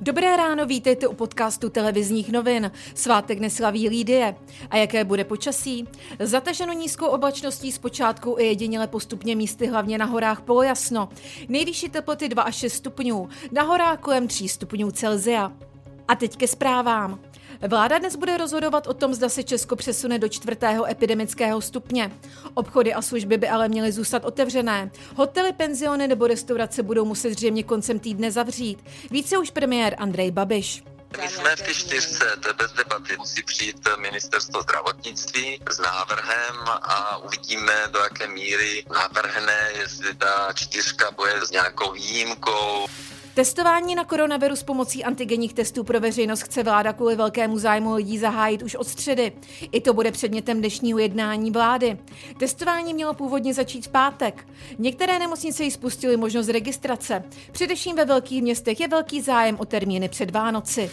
Dobré ráno, vítejte u podcastu televizních novin. Svátek neslaví Lídie. A jaké bude počasí? Zataženo nízkou oblačností zpočátku i jediněle postupně místy hlavně na horách polojasno. Nejvyšší teploty 2 až 6 stupňů, na horách kolem 3 stupňů Celzia. A teď ke zprávám. Vláda dnes bude rozhodovat o tom, zda se Česko přesune do čtvrtého epidemického stupně. Obchody a služby by ale měly zůstat otevřené. Hotely, penziony nebo restaurace budou muset zřejmě koncem týdne zavřít. Více už premiér Andrej Babiš. My jsme v té čtyřce, to je bez debaty. Musí přijít ministerstvo zdravotnictví s návrhem a uvidíme, do jaké míry navrhne, jestli ta čtyřka bude s nějakou výjimkou. Testování na koronavirus pomocí antigenních testů pro veřejnost chce vláda kvůli velkému zájmu lidí zahájit už od středy. I to bude předmětem dnešního jednání vlády. Testování mělo původně začít v pátek. Některé nemocnice ji spustily možnost registrace. Především ve velkých městech je velký zájem o termíny před Vánoci.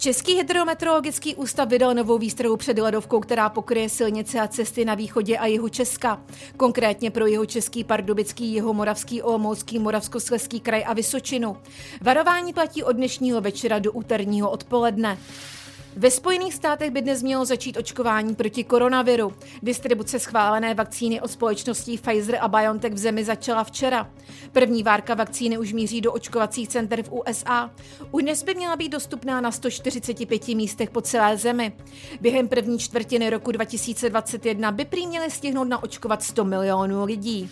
Český hydrometeorologický ústav vydal novou výstrahu před ledovkou, která pokryje silnice a cesty na východě a jihu Česka. Konkrétně pro jeho český, pardubický, jeho moravský, olomoucký, moravskosleský kraj a Vysočinu. Varování platí od dnešního večera do úterního odpoledne. Ve Spojených státech by dnes mělo začít očkování proti koronaviru. Distribuce schválené vakcíny od společností Pfizer a BioNTech v zemi začala včera. První várka vakcíny už míří do očkovacích center v USA. Už dnes by měla být dostupná na 145 místech po celé zemi. Během první čtvrtiny roku 2021 by prý měli stihnout naočkovat 100 milionů lidí.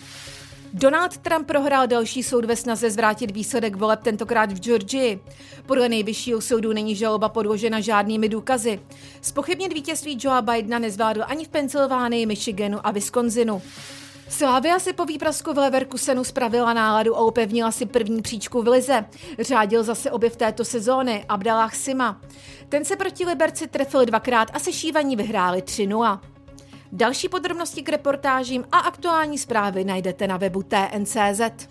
Donald Trump prohrál další soud ve snaze zvrátit výsledek voleb tentokrát v Georgii. Podle nejvyššího soudu není žaloba podložena žádnými důkazy. Spochybnit vítězství Joea Bidena nezvládl ani v Pensylvánii, Michiganu a Wisconsinu. Slávia si po výprasku v Leverkusenu spravila náladu a upevnila si první příčku v lize. Řádil zase objev této sezóny, Abdallah Sima. Ten se proti Liberci trefil dvakrát a se šívaní vyhráli 3-0. Další podrobnosti k reportážím a aktuální zprávy najdete na webu TNCZ.